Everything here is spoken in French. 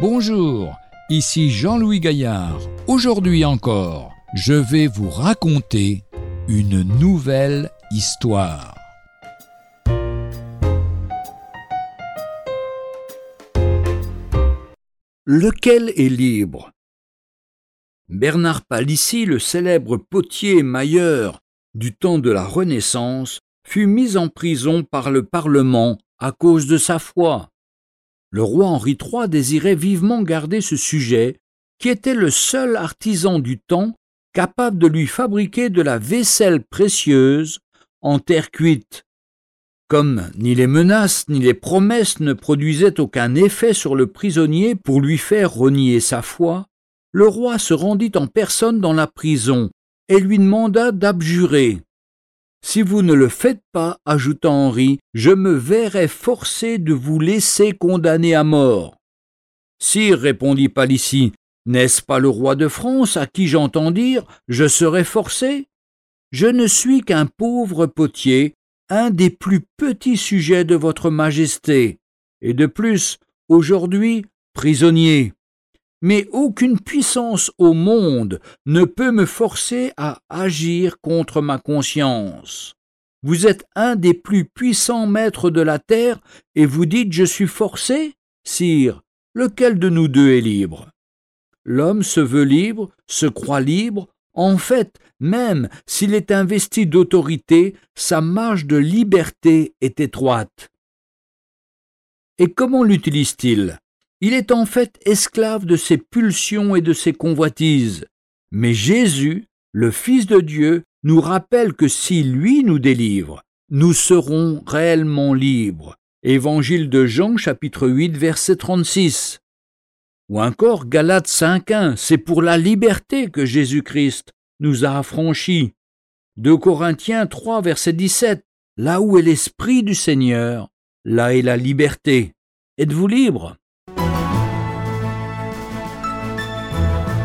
Bonjour, ici Jean-Louis Gaillard. Aujourd'hui encore, je vais vous raconter une nouvelle histoire. Lequel est libre? Bernard Palissy, le célèbre potier mailleur du temps de la Renaissance, fut mis en prison par le Parlement à cause de sa foi. Le roi Henri III désirait vivement garder ce sujet, qui était le seul artisan du temps capable de lui fabriquer de la vaisselle précieuse en terre cuite. Comme ni les menaces ni les promesses ne produisaient aucun effet sur le prisonnier pour lui faire renier sa foi, le roi se rendit en personne dans la prison et lui demanda d'abjurer. Si vous ne le faites pas, ajouta Henri, je me verrai forcé de vous laisser condamner à mort. Sire, répondit Palissy, n'est-ce pas le roi de France à qui j'entends dire je serai forcé? Je ne suis qu'un pauvre potier, un des plus petits sujets de votre majesté, et de plus, aujourd'hui, prisonnier mais aucune puissance au monde ne peut me forcer à agir contre ma conscience. Vous êtes un des plus puissants maîtres de la terre, et vous dites je suis forcé? Sire, lequel de nous deux est libre? L'homme se veut libre, se croit libre, en fait, même s'il est investi d'autorité, sa marge de liberté est étroite. Et comment l'utilise-t-il? Il est en fait esclave de ses pulsions et de ses convoitises. Mais Jésus, le Fils de Dieu, nous rappelle que si lui nous délivre, nous serons réellement libres. Évangile de Jean chapitre 8 verset 36. Ou encore Galates 5.1, c'est pour la liberté que Jésus-Christ nous a affranchis. De Corinthiens 3 verset 17, là où est l'Esprit du Seigneur, là est la liberté. Êtes-vous libre?